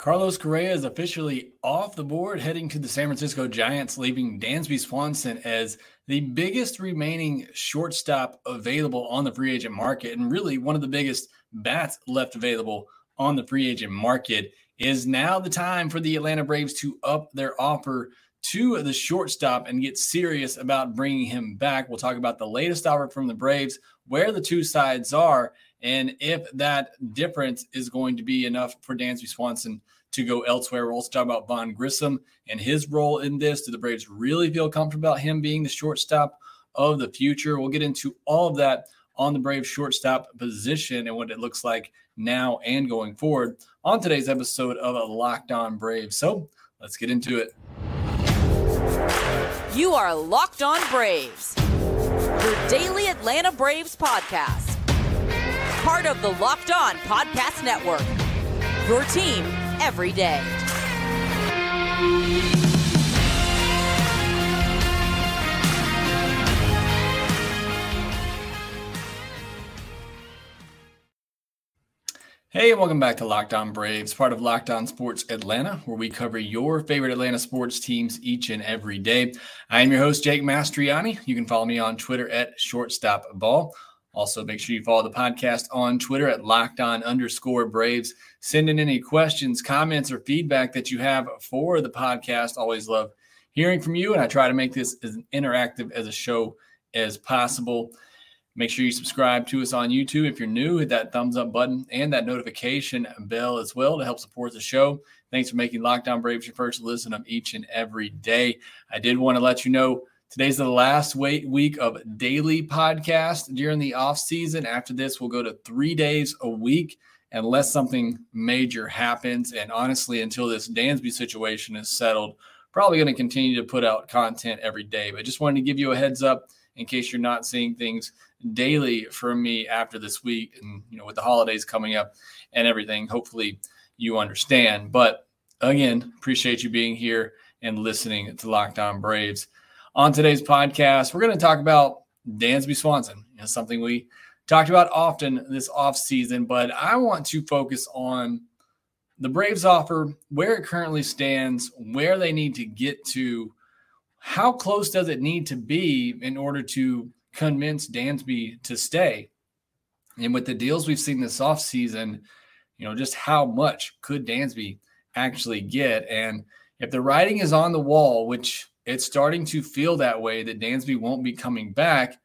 Carlos Correa is officially off the board, heading to the San Francisco Giants, leaving Dansby Swanson as the biggest remaining shortstop available on the free agent market, and really one of the biggest bats left available on the free agent market. Is now the time for the Atlanta Braves to up their offer to the shortstop and get serious about bringing him back. We'll talk about the latest offer from the Braves, where the two sides are, and if that difference is going to be enough for Dansby Swanson to go elsewhere. We'll also talk about Vaughn Grissom and his role in this. Do the Braves really feel comfortable about him being the shortstop of the future? We'll get into all of that on the Braves shortstop position and what it looks like now and going forward on today's episode of a Locked On Braves. So let's get into it. You are Locked On Braves, your daily Atlanta Braves podcast part of the Locked On Podcast Network. Your team every day. Hey, welcome back to Locked On Braves, part of Locked On Sports Atlanta, where we cover your favorite Atlanta sports teams each and every day. I am your host, Jake Mastroianni. You can follow me on Twitter at shortstopball. Also, make sure you follow the podcast on Twitter at locked on underscore Braves. Send in any questions, comments, or feedback that you have for the podcast. Always love hearing from you, and I try to make this as interactive as a show as possible. Make sure you subscribe to us on YouTube. If you're new, hit that thumbs up button and that notification bell as well to help support the show. Thanks for making Locked On Braves your first listen of each and every day. I did want to let you know Today's the last week of daily podcast during the off season. After this, we'll go to three days a week unless something major happens. And honestly, until this Dansby situation is settled, probably going to continue to put out content every day. But just wanted to give you a heads up in case you're not seeing things daily from me after this week. And you know, with the holidays coming up and everything, hopefully you understand. But again, appreciate you being here and listening to Locked On Braves. On today's podcast, we're going to talk about Dansby Swanson. You know, something we talked about often this offseason, but I want to focus on the Braves offer, where it currently stands, where they need to get to, how close does it need to be in order to convince Dansby to stay? And with the deals we've seen this offseason, you know, just how much could Dansby actually get? And if the writing is on the wall, which it's starting to feel that way that Dansby won't be coming back.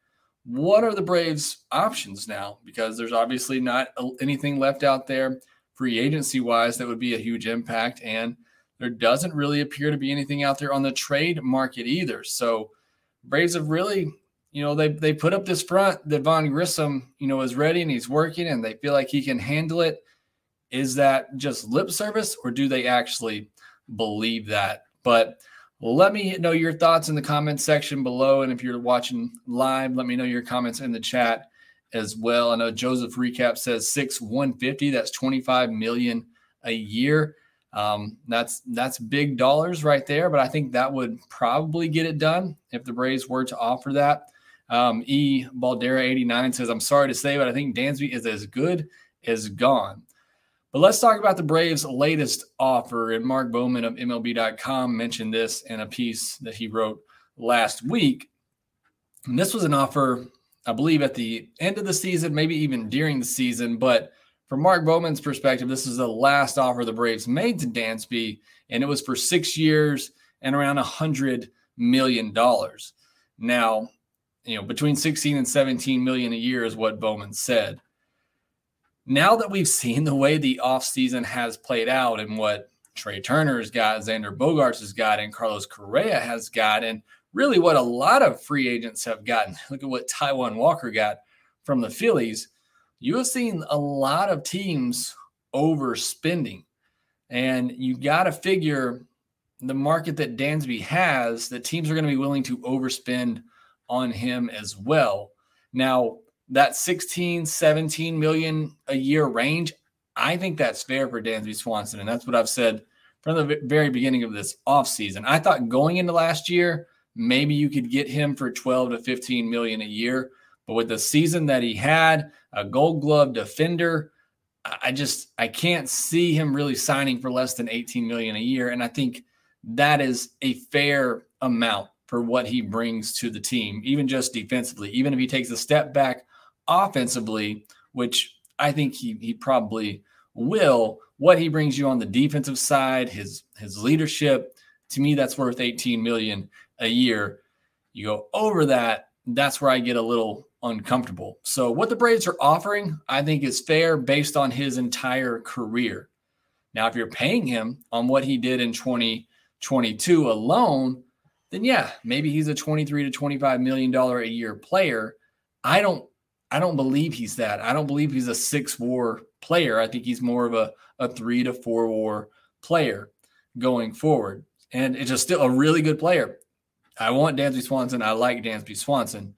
What are the Braves' options now? Because there's obviously not anything left out there free agency wise that would be a huge impact. And there doesn't really appear to be anything out there on the trade market either. So Braves have really, you know, they they put up this front that Vaughn Grissom, you know, is ready and he's working and they feel like he can handle it. Is that just lip service or do they actually believe that? But let me know your thoughts in the comments section below. And if you're watching live, let me know your comments in the chat as well. I know Joseph Recap says six 150. That's 25 million a year. Um, that's that's big dollars right there, but I think that would probably get it done if the Braves were to offer that. Um, e Baldera 89 says, I'm sorry to say, but I think Dansby is as good as gone. But let's talk about the Braves' latest offer. And Mark Bowman of MLB.com mentioned this in a piece that he wrote last week. And this was an offer, I believe, at the end of the season, maybe even during the season. But from Mark Bowman's perspective, this is the last offer the Braves made to Dansby, and it was for six years and around a hundred million dollars. Now, you know, between 16 and 17 million a year is what Bowman said now that we've seen the way the offseason has played out and what Trea Turner's got, Xander Bogaerts has got, and Carlos Correa has got, and really what a lot of free agents have gotten. Look at what Taijuan Walker got from the Phillies. You have seen a lot of teams overspending. And you got to figure the market that Dansby has, that teams are going to be willing to overspend on him as well. Now, that 16, 17 million a year range, I think that's fair for Dansby Swanson. And that's what I've said from the very beginning of this offseason. I thought going into last year, maybe you could get him for 12 to 15 million a year. But with the season that he had, a gold glove defender, I just I can't see him really signing for less than 18 million a year. And I think that is a fair amount for what he brings to the team, even just defensively. Even if he takes a step back offensively, which I think he he probably will, what he brings you on the defensive side, his his leadership, to me, that's worth 18 million a year. You go over that, that's where I get a little uncomfortable. So what the Braves are offering, I think is fair based on his entire career. Now, if you're paying him on what he did in 2022 alone, then yeah, maybe he's a 23 to 25 million dollar a year player. I don't I don't believe he's that. I don't believe he's a six war player. I think he's more of a, a three to four war player going forward. And it's just still a really good player. I want Dansby Swanson. I like Dansby Swanson.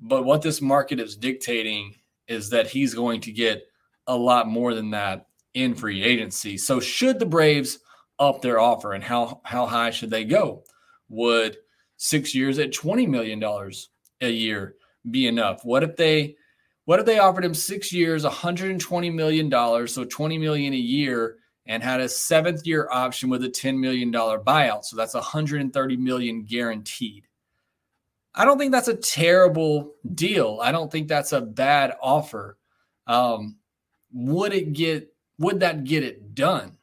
But what this market is dictating is that he's going to get a lot more than that in free agency. So should the Braves up their offer and how how high should they go? Would 6 years at 20 million dollars a year be enough? What if they what if they offered him 6 years, 120 million dollars, so $20 million a year and had a 7th year option with a 10 million dollar buyout. So that's $130 million guaranteed. I don't think that's a terrible deal. I don't think that's a bad offer. Um, would it get would that get it done?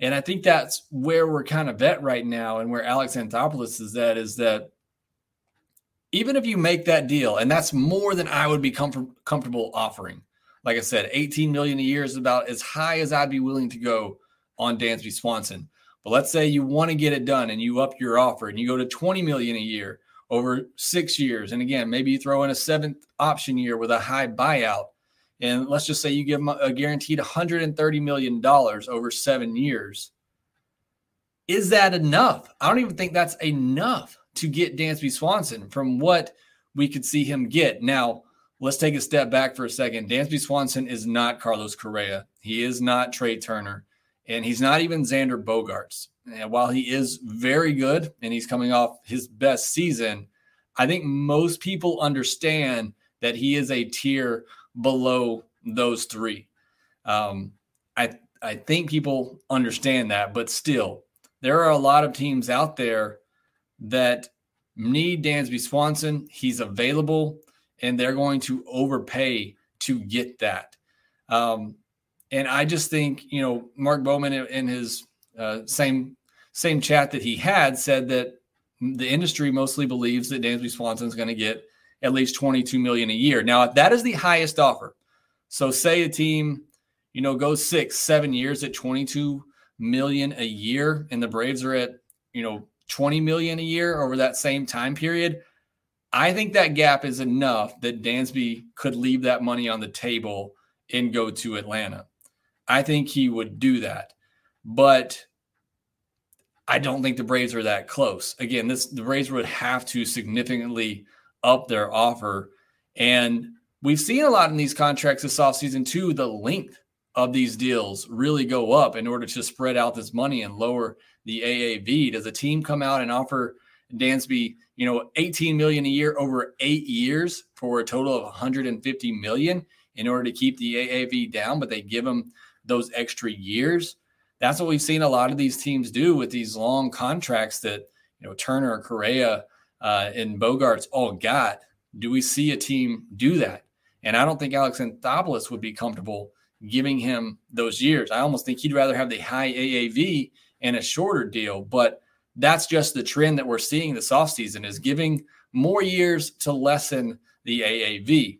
And I think that's where we're kind of at right now, and where Alex Anthopoulos is at is that even if you make that deal, and that's more than I would be comfort, comfortable offering. Like I said, 18 million a year is about as high as I'd be willing to go on Dansby Swanson. But let's say you want to get it done and you up your offer and you go to 20 million a year over six years. And again, maybe you throw in a seventh option year with a high buyout. And let's just say you give them a guaranteed $130 million over seven years. Is that enough? I don't even think that's enough to get Dansby Swanson from what we could see him get. Now, let's take a step back for a second. Dansby Swanson is not Carlos Correa. He is not Trea Turner. And he's not even Xander Bogaerts. And while he is very good and he's coming off his best season, I think most people understand that he is a tier below those three. Um, I I think people understand that, but still, there are a lot of teams out there that need Dansby Swanson. He's available, and they're going to overpay to get that. Um, and I just think you know Mark Bowman in his uh, same same chat that he had said that the industry mostly believes that Dansby Swanson is going to get at least 22 million a year. Now that is the highest offer. So say a team, you know, goes six, seven years at 22 million a year, and the Braves are at you know 20 million a year over that same time period. I think that gap is enough that Dansby could leave that money on the table and go to Atlanta. I think he would do that. But I don't think the Braves are that close. Again, this the Braves would have to significantly up their offer. And we've seen a lot in these contracts this offseason too, the length of these deals really go up in order to spread out this money and lower the AAV. Does a team come out and offer Dansby, you know, 18 million a year over eight years for a total of 150 million in order to keep the AAV down, but they give him those extra years. That's what we've seen a lot of these teams do with these long contracts that you know Turner, Correa, uh, and Bogaerts all got. Do we see a team do that? And I don't think Alex Anthopoulos would be comfortable giving him those years. I almost think he'd rather have the high AAV and a shorter deal. But that's just the trend that we're seeing this offseason is giving more years to lessen the AAV.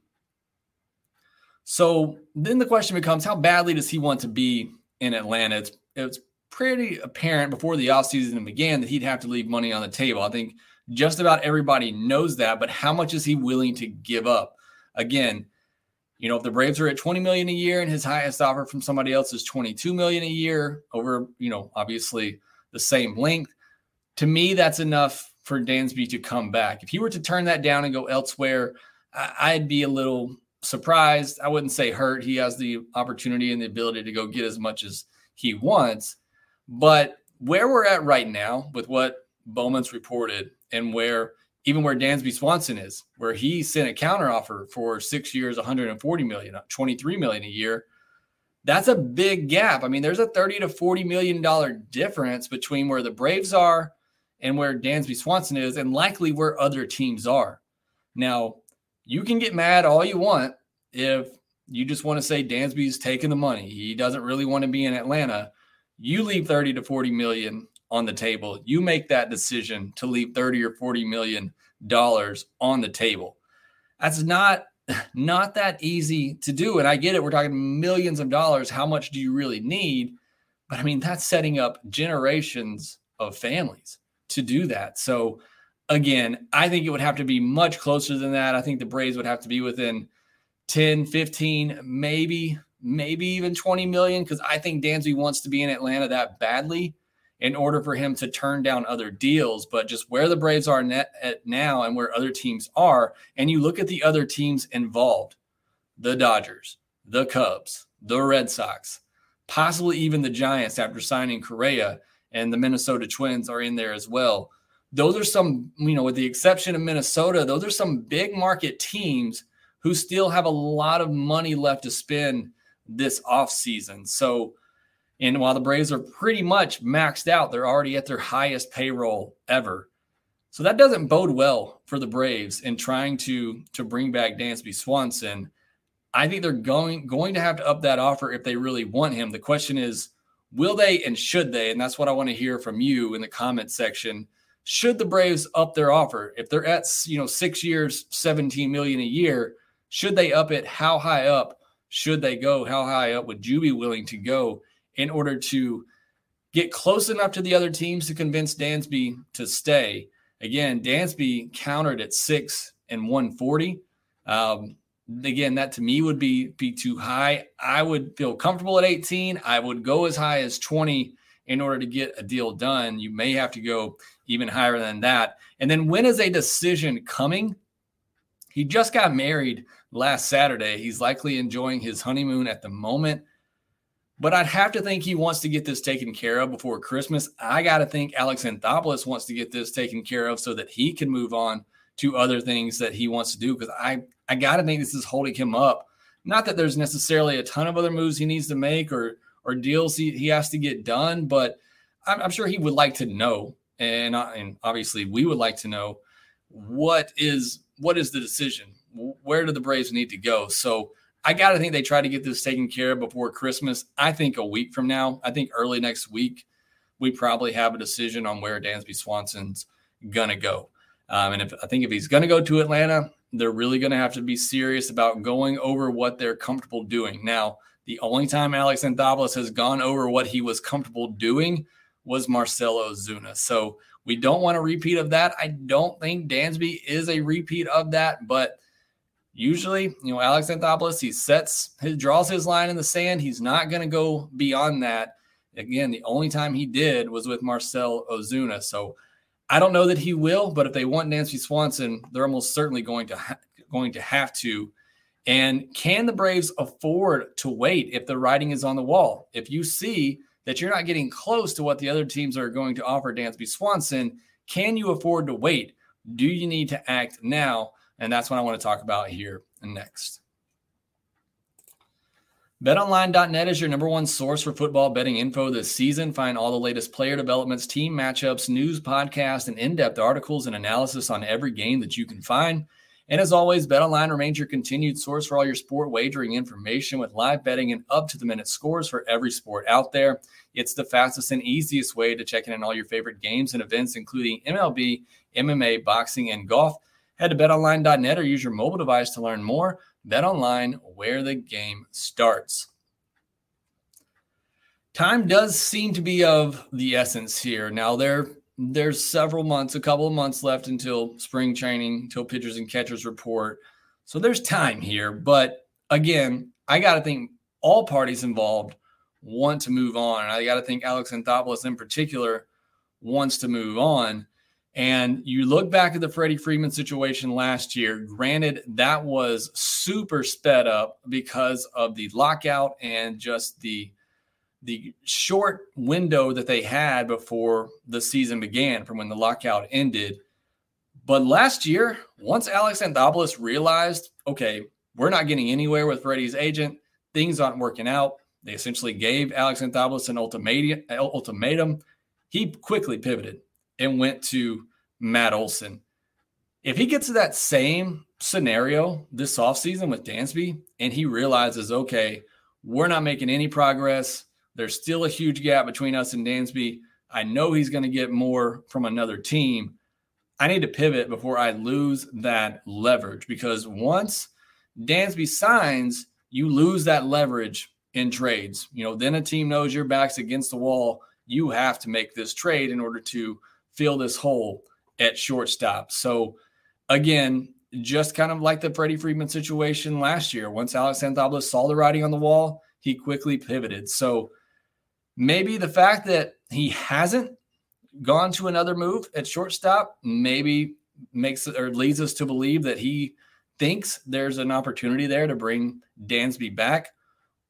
So then the question becomes how badly does he want to be in Atlanta? It's, it's pretty apparent before the offseason began that he'd have to leave money on the table. I think just about everybody knows that, but how much is he willing to give up? Again, you know, if the Braves are at 20 million a year and his highest offer from somebody else is 22 million a year over, you know, obviously the same length, to me, that's enough for Dansby to come back. If he were to turn that down and go elsewhere, I'd be a little surprised. I wouldn't say hurt. He has the opportunity and the ability to go get as much as he wants. But where we're at right now with what Bowman's reported and where even where Dansby Swanson is, where he sent a counteroffer for six years, 140 million, 23 million a year. That's a big gap. I mean, there's a 30 to 40 million dollar difference between where the Braves are and where Dansby Swanson is, and likely where other teams are. Now, you can get mad all you want if you just want to say Dansby's taking the money. He doesn't really want to be in Atlanta. You leave 30 to 40 million on the table. You make that decision to leave 30 or 40 million dollars on the table. That's not not that easy to do. And I get it. We're talking millions of dollars. How much do you really need? But I mean, that's setting up generations of families to do that. So again, I think it would have to be much closer than that. I think the Braves would have to be within 10, 15, maybe, maybe even 20 million because I think Dansby wants to be in Atlanta that badly in order for him to turn down other deals. But just where the Braves are net at now and where other teams are, and you look at the other teams involved the Dodgers, the Cubs, the Red Sox, possibly even the Giants after signing Correa, and the Minnesota Twins are in there as well. Those are some, you know, with the exception of Minnesota, those are some big market teams who still have a lot of money left to spend this offseason. So, and while the Braves are pretty much maxed out, they're already at their highest payroll ever. So that doesn't bode well for the Braves in trying to to bring back Dansby Swanson. I think they're going going to have to up that offer if they really want him. The question is, will they and should they? And that's what I want to hear from you in the comment section. Should the Braves up their offer if they're at you know six years, seventeen million a year? Should they up it? How high up should they go? How high up would you be willing to go in order to get close enough to the other teams to convince Dansby to stay? Again, Dansby countered at six and 140. Um, again, that to me would be be too high. I would feel comfortable at 18. I would go as high as 20 in order to get a deal done. You may have to go even higher than that. And then when is a decision coming? He just got married last Saturday. He's likely enjoying his honeymoon at the moment. But I'd have to think he wants to get this taken care of before Christmas. I got to think Alex Anthopoulos wants to get this taken care of so that he can move on to other things that he wants to do. Because I, I got to think this is holding him up. Not that there's necessarily a ton of other moves he needs to make or or deals he, he has to get done, but I'm, I'm sure he would like to know, and, and obviously we would like to know what is what is the decision where do the Braves need to go? So I got to think they try to get this taken care of before Christmas. I think a week from now, I think early next week, we probably have a decision on where Dansby Swanson's going to go. Um, and if I think if he's going to go to Atlanta, they're really going to have to be serious about going over what they're comfortable doing. Now, the only time Alex Anthopoulos has gone over what he was comfortable doing was Marcell Ozuna. So we don't want a repeat of that. I don't think Dansby is a repeat of that, but usually, you know, Alex Anthopoulos, he sets his draws his line in the sand. He's not going to go beyond that. Again, the only time he did was with Marcell Ozuna. So I don't know that he will, but if they want Dansby Swanson, they're almost certainly going to ha- going to have to. And can the Braves afford to wait if the writing is on the wall? If you see that you're not getting close to what the other teams are going to offer Dansby Swanson, can you afford to wait? Do you need to act now? And that's what I want to talk about here next. BetOnline.net is your number one source for football betting info this season. Find all the latest player developments, team matchups, news, podcasts, and in depth articles and analysis on every game that you can find. And as always, BetOnline remains your continued source for all your sport wagering information with live betting and up to the minute scores for every sport out there. It's the fastest and easiest way to check in on all your favorite games and events, including MLB, MMA, boxing, and golf. Head to betonline.net or use your mobile device to learn more. BetOnline, where the game starts. Time does seem to be of the essence here. Now there there's several months, a couple of months left until spring training, until pitchers and catchers report. So there's time here, but again, I got to think all parties involved want to move on. And I got to think Alex Anthopoulos in particular wants to move on. And you look back at the Freddie Freeman situation last year, granted, that was super sped up because of the lockout and just the the short window that they had before the season began from when the lockout ended. But last year, once Alex Anthopoulos realized, okay, we're not getting anywhere with Freddie's agent, things aren't working out. They essentially gave Alex Anthopoulos an ultimatum. ultimatum. He quickly pivoted and went to Matt Olson. If he gets to that same scenario this offseason with Dansby and he realizes, okay, we're not making any progress. There's still a huge gap between us and Dansby. I know he's going to get more from another team. I need to pivot before I lose that leverage because once Dansby signs, you lose that leverage in trades. You know, then a team knows your back's against the wall. You have to make this trade in order to fill this hole at shortstop. So, again, just kind of like the Freddie Freeman situation last year. Once Alex Anthopoulos saw the writing on the wall, he quickly pivoted. So, maybe the fact that he hasn't gone to another move at shortstop maybe makes or leads us to believe that he thinks there's an opportunity there to bring Dansby back,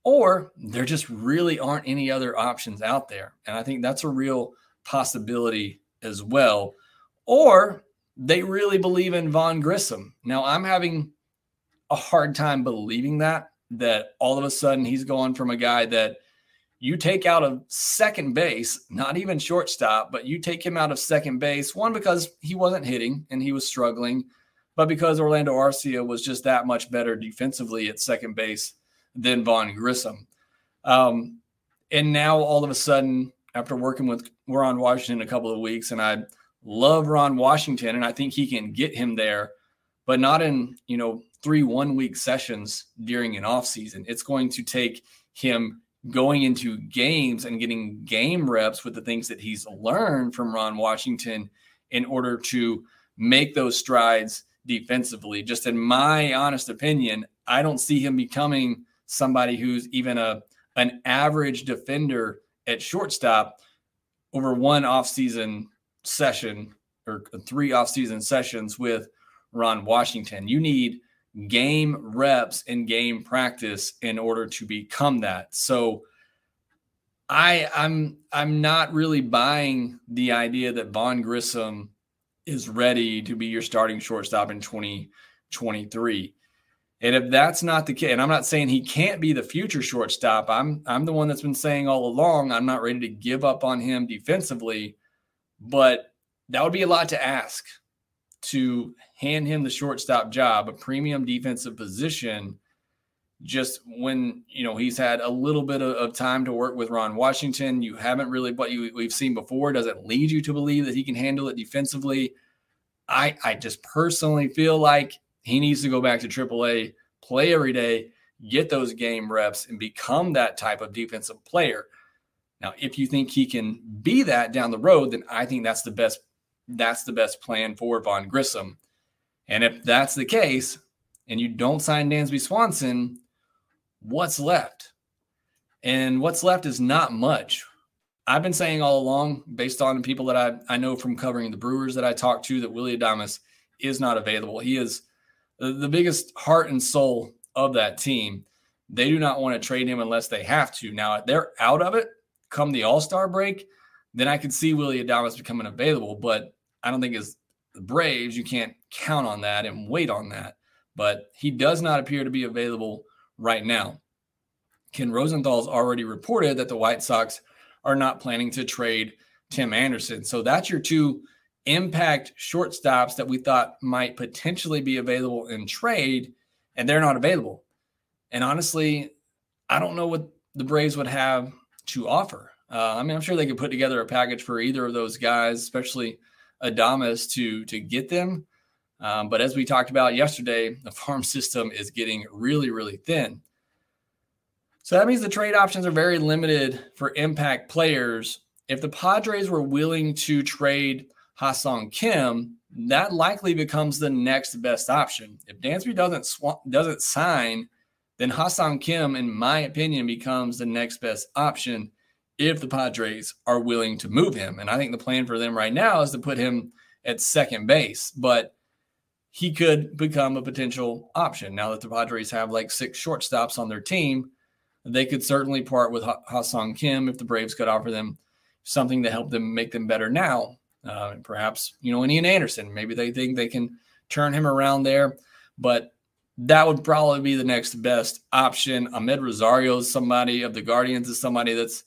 or there just really aren't any other options out there. And I think that's a real possibility as well. Or they really believe in Vaughn Grissom. Now, I'm having a hard time believing that, that all of a sudden he's going from a guy that you take out of second base, not even shortstop, but you take him out of second base, one, because he wasn't hitting and he was struggling, but because Orlando Arcia was just that much better defensively at second base than Vaughn Grissom. Um, and now all of a sudden, after working with Ron Washington a couple of weeks, and I love Ron Washington, and I think he can get him there, but not in you know three one week sessions during an off season. It's going to take him going into games and getting game reps with the things that he's learned from Ron Washington in order to make those strides defensively. Just in my honest opinion, I don't see him becoming somebody who's even a an average defender at shortstop over one offseason session or three offseason sessions with Ron Washington. You need game reps and game practice in order to become that. So I I'm I'm not really buying the idea that Vaughn Grissom is ready to be your starting shortstop in 2023. And if that's not the case, and I'm not saying he can't be the future shortstop, I'm I'm the one that's been saying all along I'm not ready to give up on him defensively, but that would be a lot to ask to hand him the shortstop job, a premium defensive position, just when you know he's had a little bit of, of time to work with Ron Washington. You haven't really what you we've seen before. Does it lead you to believe that he can handle it defensively? I I just personally feel like he needs to go back to AAA, play every day, get those game reps, and become that type of defensive player. Now, if you think he can be that down the road, then I think that's the best that's the best plan for Vaughn Grissom. And if that's the case, and you don't sign Dansby Swanson, what's left? And what's left is not much. I've been saying all along, based on people that I, I know from covering the Brewers that I talked to, that Willie Adames is not available. He is the biggest heart and soul of that team. They do not want to trade him unless they have to. Now, if they're out of it come the All Star break, then I could see Willie Adames becoming available. But I don't think as the Braves, you can't count on that and wait on that. But he does not appear to be available right now. Ken Rosenthal's already reported that the White Sox are not planning to trade Tim Anderson. So that's your two impact shortstops that we thought might potentially be available in trade, and they're not available. And honestly, I don't know what the Braves would have to offer. Uh, I mean, I'm sure they could put together a package for either of those guys, especially Adames, to to get them. Um, but as we talked about yesterday, the farm system is getting really, really thin. So that means the trade options are very limited for impact players. If the Padres were willing to trade Ha-Seong Kim, that likely becomes the next best option. If Dansby doesn't sw- doesn't sign, then Ha-Seong Kim, in my opinion, becomes the next best option if the Padres are willing to move him. And I think the plan for them right now is to put him at second base, but he could become a potential option. Now that the Padres have like six shortstops on their team, they could certainly part with Ha-Seong Kim if the Braves could offer them something to help them make them better now. Uh, and perhaps, you know, Ian Anderson, maybe they think they can turn him around there. But that would probably be the next best option. Amed Rosario is somebody of the Guardians is somebody that's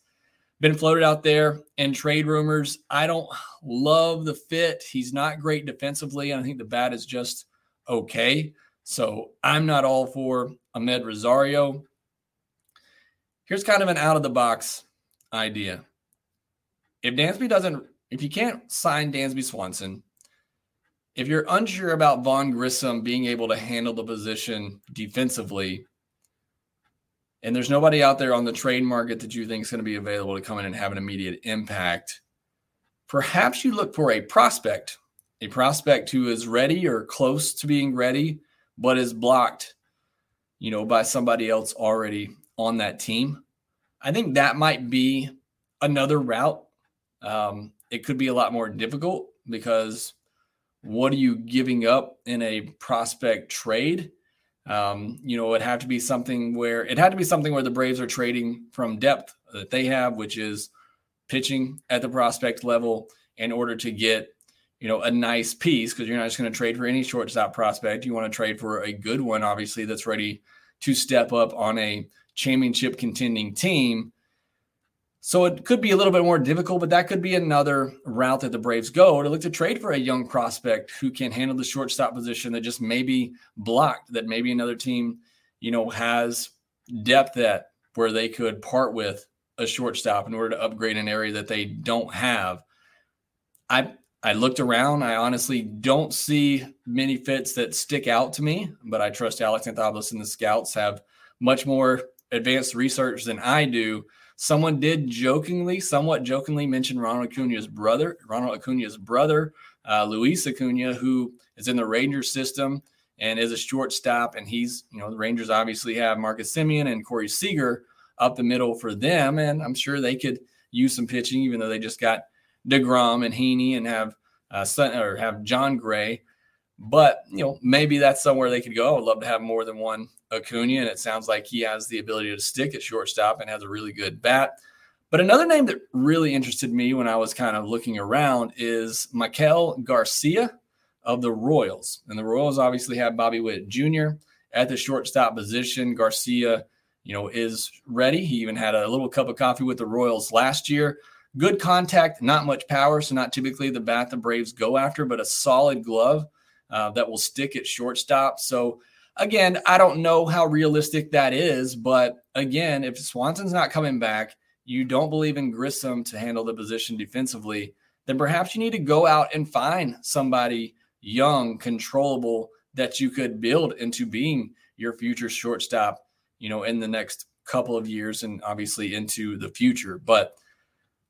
been floated out there in trade rumors. I don't love the fit. He's not great defensively, I think the bat is just okay. So I'm not all for Amed Rosario. Here's kind of an out of the box idea. If Dansby doesn't, if you can't sign Dansby Swanson, if you're unsure about Vaughn Grissom being able to handle the position defensively, and there's nobody out there on the trade market that you think is going to be available to come in and have an immediate impact, perhaps you look for a prospect, a prospect who is ready or close to being ready, but is blocked, you know, by somebody else already on that team. I think that might be another route. Um, it could be a lot more difficult because what are you giving up in a prospect trade? Um, you know, it had to be something where it had to be something where the Braves are trading from depth that they have, which is pitching at the prospect level in order to get, you know, a nice piece because you're not just going to trade for any shortstop prospect. You want to trade for a good one, obviously, that's ready to step up on a championship contending team. So it could be a little bit more difficult, but that could be another route that the Braves go to look to trade for a young prospect who can handle the shortstop position that just maybe blocked, that maybe another team, you know, has depth at where they could part with a shortstop in order to upgrade an area that they don't have. I I looked around. I honestly don't see many fits that stick out to me, but I trust Alex Anthopoulos and the scouts have much more advanced research than I do Someone did jokingly, somewhat jokingly, mention Ronald Acuna's brother, Ronald Acuna's brother, uh, Luis Acuna, who is in the Rangers system and is a shortstop. And he's, you know, the Rangers obviously have Marcus Semien and Corey Seager up the middle for them. And I'm sure they could use some pitching, even though they just got DeGrom and Heaney and have uh, or have Jon Gray. But you know, maybe that's somewhere they could go. I would love to have more than one Acuna, and it sounds like he has the ability to stick at shortstop and has a really good bat. But another name that really interested me when I was kind of looking around is Maikel Garcia of the Royals. And the Royals obviously have Bobby Witt Jr. at the shortstop position. Garcia, you know, is ready. He even had a little cup of coffee with the Royals last year. Good contact, not much power, so not typically the bat the Braves go after, but a solid glove uh, that will stick at shortstop. So again, I don't know how realistic that is, but again, if Swanson's not coming back, you don't believe in Grissom to handle the position defensively, then perhaps you need to go out and find somebody young, controllable that you could build into being your future shortstop, you know, in the next couple of years and obviously into the future. But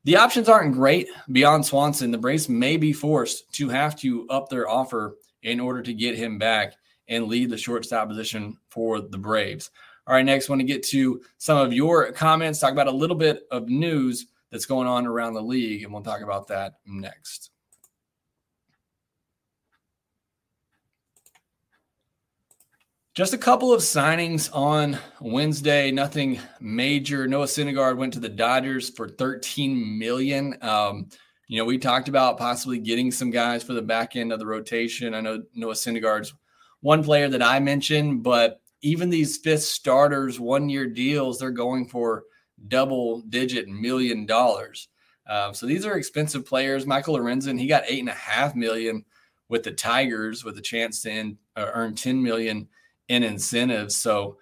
the options aren't great beyond Swanson. The Braves may be forced to have to up their offer in order to get him back and lead the shortstop position for the Braves. All right, next, want to get to some of your comments, talk about a little bit of news that's going on around the league, and we'll talk about that next. Just a couple of signings on Wednesday. Nothing major. Noah Syndergaard went to the Dodgers for 13 million. Um, you know, we talked about possibly getting some guys for the back end of the rotation. I know Noah Syndergaard's one player that I mentioned, but even these fifth starters, one year deals, they're going for double digit million dollars. Uh, so these are expensive players. Michael Lorenzen, he got eight and a half million with the Tigers with a chance to in, uh, earn 10 million in incentives. So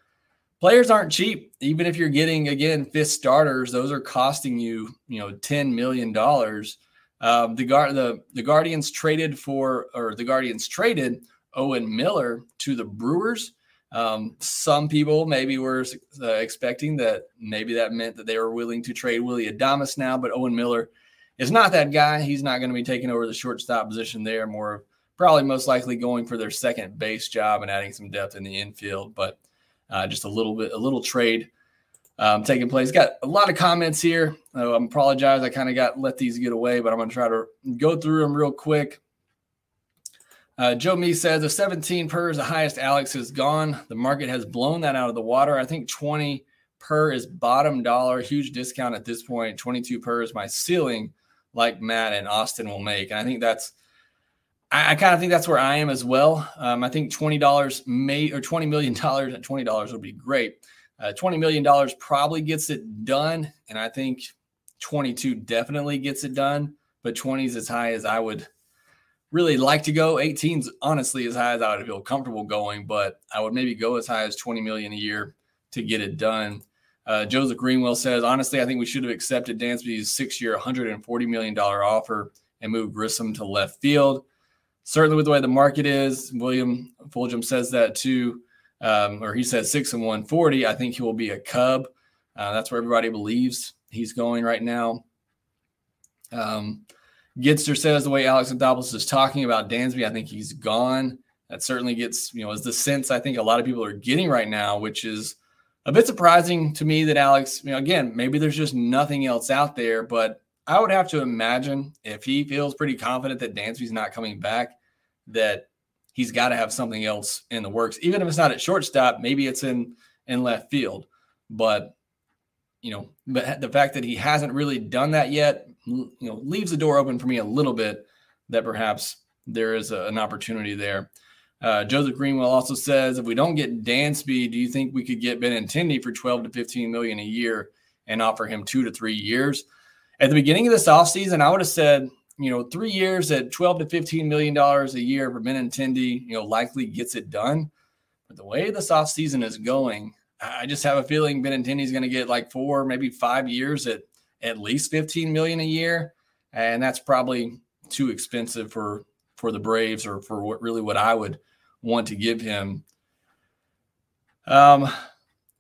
players aren't cheap. Even if you're getting again fifth starters, those are costing you, you know, 10 million dollars. Um, the guard the the Guardians traded for or the Guardians traded Owen Miller to the Brewers. Um, some people maybe were uh, expecting that maybe that meant that they were willing to trade Willie Adames now, but Owen Miller is not that guy. He's not going to be taking over the shortstop position there. More probably most likely going for their second base job and adding some depth in the infield. But uh, just a little bit, a little trade um, taking place. Got a lot of comments here. I apologize. I kind of got let these get away, but I'm going to try to go through them real quick. Uh, Joe Me says the 17 per is the highest Alex has gone. The market has blown that out of the water. I think 20 per is bottom dollar, huge discount at this point. 22 per is my ceiling, like Matt and Austin will make. And I think that's I, I kind of think that's where I am as well. Um, I think twenty dollars may or twenty million dollars at twenty dollars would be great. Uh, twenty million dollars probably gets it done, and I think twenty-two definitely gets it done. But twenty is as high as I would really like to go. 18's honestly as high as I would feel comfortable going, but I would maybe go as high as 20 million a year to get it done. Uh, Joseph Greenwell says, honestly, I think we should have accepted Dansby's six-year, $140 million offer and moved Grissom to left field. Certainly, with the way the market is, William Fulgham says that too, um, or he says six and 140. I think he will be a Cub. Uh, that's where everybody believes he's going right now. Um, Gitster says the way Alex Anthopoulos is talking about Dansby, I think he's gone. That certainly gets, you know, is the sense I think a lot of people are getting right now, which is a bit surprising to me that Alex, you know, again, maybe there's just nothing else out there, but I would have to imagine if he feels pretty confident that Dansby's not coming back, that he's got to have something else in the works. Even if it's not at shortstop, maybe it's in in left field. But you know, but the fact that he hasn't really done that yet, you know, leaves the door open for me a little bit that perhaps there is a, an opportunity there. Uh, Joseph Greenwell also says, if we don't get Dansby, do you think we could get Benintendi for 12 to 15 million a year and offer him two to three years? At the beginning of this offseason, I would have said, you know, three years at 12 to 15 million dollars a year for Benintendi, you know, likely gets it done. But the way this offseason is going, I just have a feeling Benintendi is going to get like four, maybe five years at at least 15 million a year. And that's probably too expensive for for the Braves or for what really what I would want to give him. Um,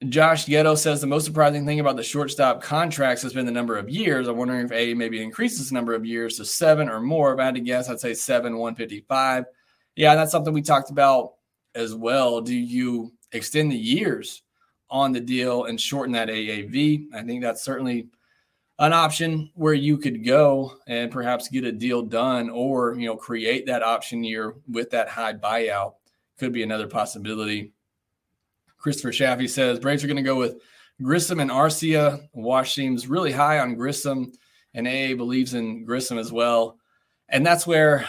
Josh Ghetto says the most surprising thing about the shortstop contracts has been the number of years. I'm wondering if A maybe increases the number of years to seven or more. If I had to guess, I'd say seven, 155. Yeah, that's something we talked about as well. Do you extend the years on the deal and shorten that AAV? I think that's certainly an option where you could go and perhaps get a deal done or you know create that option year with that high buyout could be another possibility christopher shaffy says braves are going to go with grissom and arcia wash seems really high on grissom and aa believes in grissom as well and that's where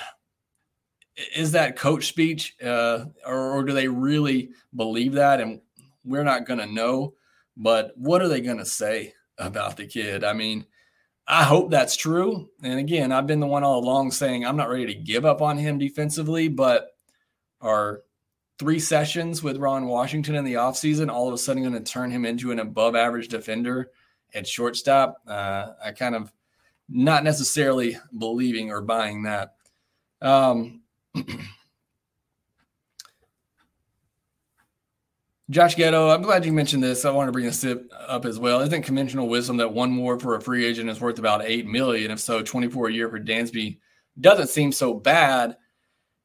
is that coach speech uh, or, or do they really believe that and we're not going to know but what are they going to say about the kid. I mean, I hope that's true. And again, I've been the one all along saying I'm not ready to give up on him defensively, but our three sessions with Ron Washington in the offseason all of a sudden going to turn him into an above average defender at shortstop. Uh, I kind of not necessarily believing or buying that. Um, Josh Ghetto, I'm glad you mentioned this. I want to bring this up as well. Isn't conventional wisdom that one WAR for a free agent is worth about eight million? If so, 24 a year for Dansby doesn't seem so bad.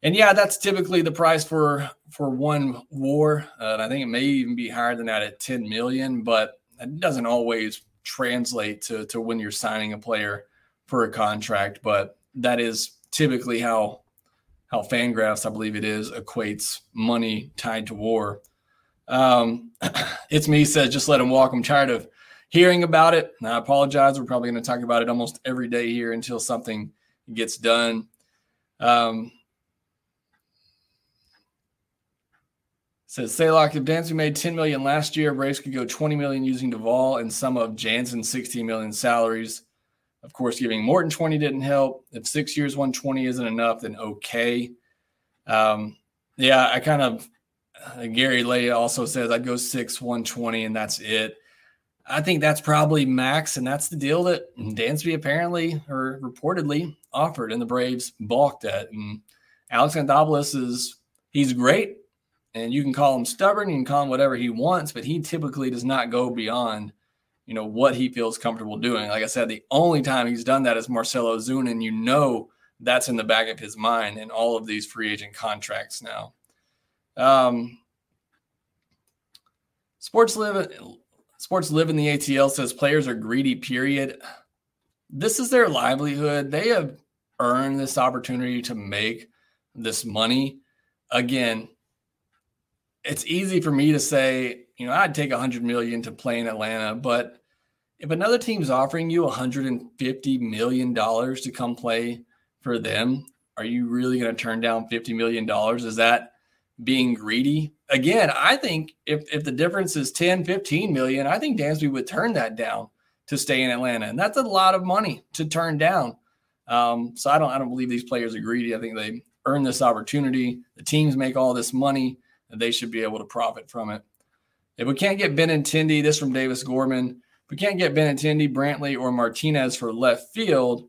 And yeah, that's typically the price for for one war. Uh, and I think it may even be higher than that at 10 million, but it doesn't always translate to to when you're signing a player for a contract. But that is typically how how Fangraphs, I believe it is, equates money tied to war. Um, it's me says just let him walk. I'm tired of hearing about it. And I apologize. We're probably going to talk about it almost every day here until something gets done. Um, says Saylock, if Dansby made 10 million last year, Braves could go 20 million using Duvall and some of Jansen's 16 million salaries. Of course, giving Morton 20 didn't help. If six years 120 isn't enough, then okay. Um, yeah, I kind of uh, Gary Lay also says I'd go six, 120, and that's it. I think that's probably max, and that's the deal that Dansby apparently or reportedly offered, and the Braves balked at. And Alex Anthopoulos is he's great, and you can call him stubborn, you can call him whatever he wants, but he typically does not go beyond, you know, what he feels comfortable doing. Like I said, the only time he's done that is Marcell Ozuna, and you know that's in the back of his mind in all of these free agent contracts now. Um, sports live sports live in the ATL says players are greedy. Period. This is their livelihood. They have earned this opportunity to make this money. Again, it's easy for me to say, you know, I'd take a hundred million to play in Atlanta, but if another team's offering you 150 million dollars to come play for them, are you really going to turn down $50 million? Is that being greedy? Again, I think if, if the difference is 10, 15 million, I think Dansby would turn that down to stay in Atlanta. And that's a lot of money to turn down. Um, so I don't I don't believe these players are greedy. I think they earn this opportunity. The teams make all this money, and they should be able to profit from it. If we can't get Benintendi, this from Davis Gorman, if we can't get Benintendi, Brantley, or Martinez for left field,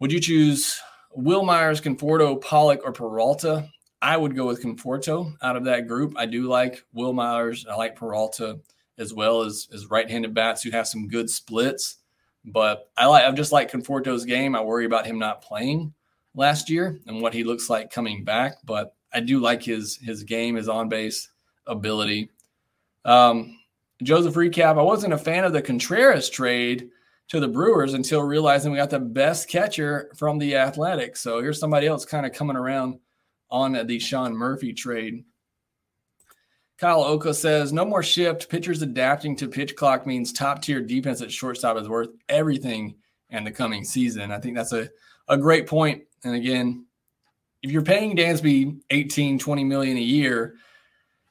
would you choose Wil Myers, Conforto, Pollock, or Peralta? I would go with Conforto out of that group. I do like Wil Myers. I like Peralta as well as, as right-handed bats who have some good splits. But I like I just like Conforto's game. I worry about him not playing last year and what he looks like coming back. But I do like his his game, his on base ability. Um, Joseph recap: I wasn't a fan of the Contreras trade to the Brewers until realizing we got the best catcher from the Athletics. So here's somebody else kind of coming around on the Sean Murphy trade. Kyle Oka says, no more shift. Pitchers adapting to pitch clock means top tier defense at shortstop is worth everything in the coming season. I think that's a, a great point. And again, if you're paying Dansby 18, 20 million a year,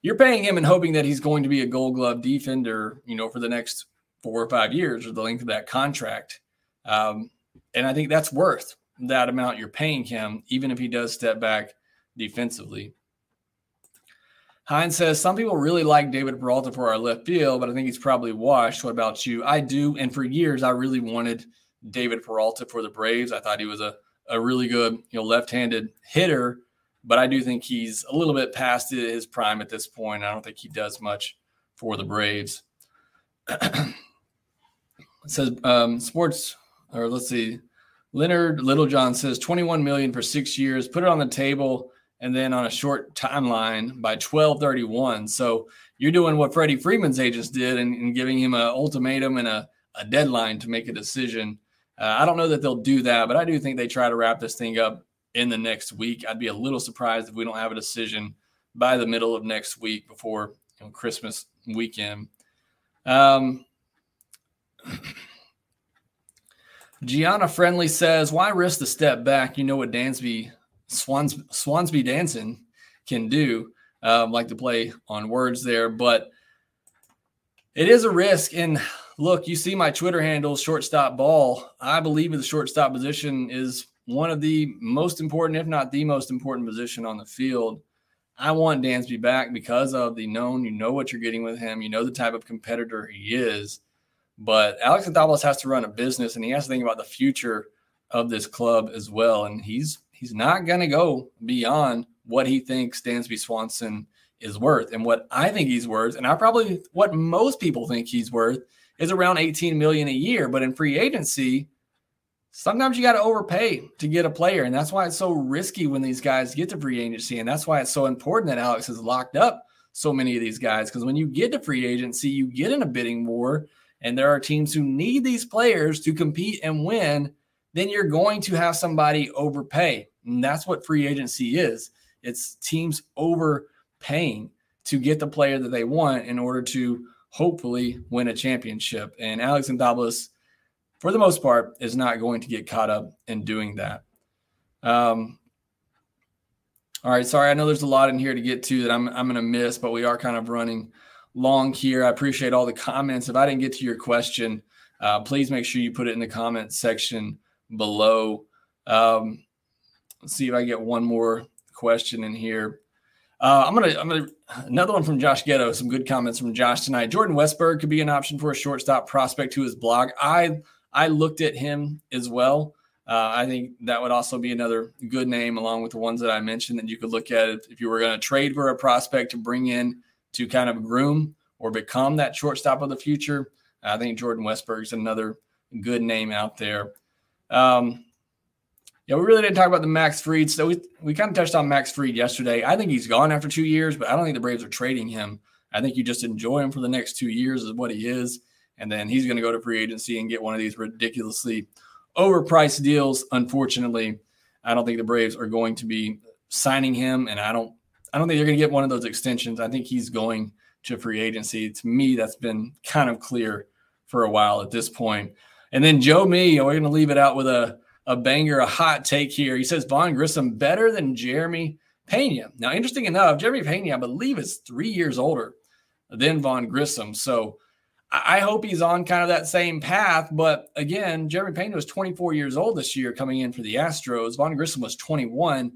you're paying him and hoping that he's going to be a gold glove defender, you know, for the next four or five years or the length of that contract. Um, and I think that's worth that amount you're paying him, even if he does step back defensively. Hines says some people really like David Peralta for our left field, but I think he's probably washed. What about you? I do, and for years I really wanted David Peralta for the Braves. I thought he was a, a really good, you know, left-handed hitter, but I do think he's a little bit past his prime at this point. I don't think he does much for the Braves. it says um, sports, or let's see, Leonard Littlejohn says 21 million for six years. Put it on the table and then on a short timeline by 1231. So you're doing what Freddie Freeman's agents did and, and giving him an ultimatum and a, a, deadline to make a decision. Uh, I don't know that they'll do that, but I do think they try to wrap this thing up in the next week. I'd be a little surprised if we don't have a decision by the middle of next week before you know, Christmas weekend. Um, Gianna Friendly says, "Why risk the step back? You know what Dansby Swans Swansby dancing can do. Um, like to play on words there, but it is a risk. And look, you see my Twitter handle, shortstop ball. I believe the shortstop position is one of the most important, if not the most important position on the field. I want Dansby back because of the known. You know what you're getting with him. You know the type of competitor he is. But Alex Anthopoulos has to run a business, and he has to think about the future of this club as well. And he's he's not going to go beyond what he thinks Dansby Swanson is worth. And what I think he's worth, and I probably what most people think he's worth, is around 18 million a year. But in free agency, sometimes you got to overpay to get a player. And that's why it's so risky when these guys get to free agency. And that's why it's so important that Alex has locked up so many of these guys. Because when you get to free agency, you get in a bidding war. And there are teams who need these players to compete and win then you're going to have somebody overpay. And that's what free agency is it's teams overpaying to get the player that they want in order to hopefully win a championship. And Alex Anthopoulos, for the most part, is not going to get caught up in doing that. Um, all right, sorry, I know there's a lot in here to get to that I'm I'm going to miss, but we are kind of running long here. I appreciate all the comments. If I didn't get to your question, uh, please make sure you put it in the comments section below. Um, let's see if I get one more question in here. Uh, I'm gonna, I'm gonna, another one from Josh Ghetto. Some good comments from Josh tonight. Jordan Westburg could be an option for a shortstop prospect to his blog. I, I looked at him as well. Uh, I think that would also be another good name, along with the ones that I mentioned, that you could look at if you were going to trade for a prospect to bring in to kind of groom or become that shortstop of the future. I think Jordan Westburg is another good name out there. Um, yeah, we really didn't talk about the Max Fried. So we, we kind of touched on Max Fried yesterday. I think he's gone after two years, but I don't think the Braves are trading him. I think you just enjoy him for the next two years, is what he is. And then he's going to go to free agency and get one of these ridiculously overpriced deals. Unfortunately, I don't think the Braves are going to be signing him, and I don't I don't think they're going to get one of those extensions. I think he's going to free agency. To me, that's been kind of clear for a while at this point. And then Joe Me, we're going to leave it out with a a banger, a hot take here. He says Vaughn Grissom better than Jeremy Pena. Now, interesting enough, Jeremy Pena, I believe, is three years older than Vaughn Grissom. So I hope he's on kind of that same path. But again, Jeremy Pena was 24 years old this year coming in for the Astros. Vaughn Grissom was 21.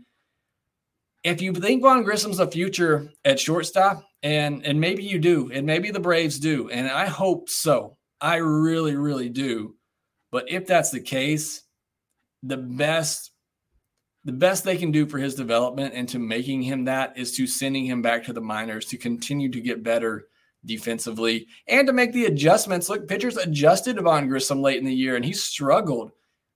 If you think Vaughn Grissom's the future at shortstop, and and maybe you do, and maybe the Braves do, and I hope so. I really, really do. But if that's the case, the best the best they can do for his development and to making him that is to sending him back to the minors to continue to get better defensively and to make the adjustments. Look, pitchers adjusted Vaughn Grissom late in the year and he struggled.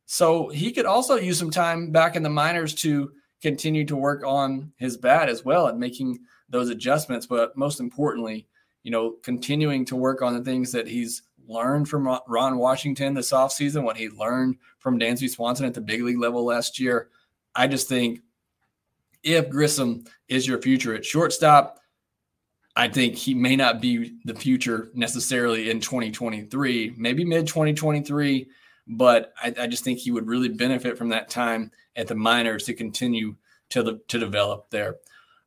So he could also use some time back in the minors to continue to work on his bat as well and making those adjustments. But most importantly, you know, continuing to work on the things that he's learned from Ron Washington this offseason, what he learned from Dansby Swanson at the big league level last year. I just think if Grissom is your future at shortstop, I think he may not be the future necessarily in 2023, maybe mid 2023, but I, I, just think he would really benefit from that time at the minors to continue to the, to develop there.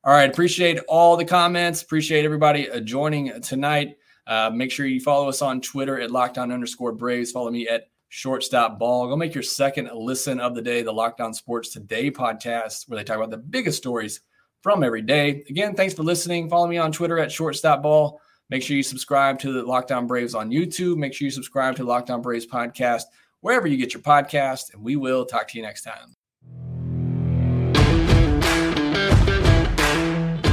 All right, appreciate all the comments. Appreciate everybody uh, joining tonight. Uh, make sure you follow us on Twitter at Locked On underscore Braves. Follow me at shortstop ball. Go make your second listen of the day, the Locked On Sports Today podcast, where they talk about the biggest stories from every day. Again, thanks for listening. Follow me on Twitter at shortstop ball. Make sure you subscribe to the Locked On Braves on YouTube. Make sure you subscribe to the Locked On Braves podcast wherever you get your podcast, and we will talk to you next time.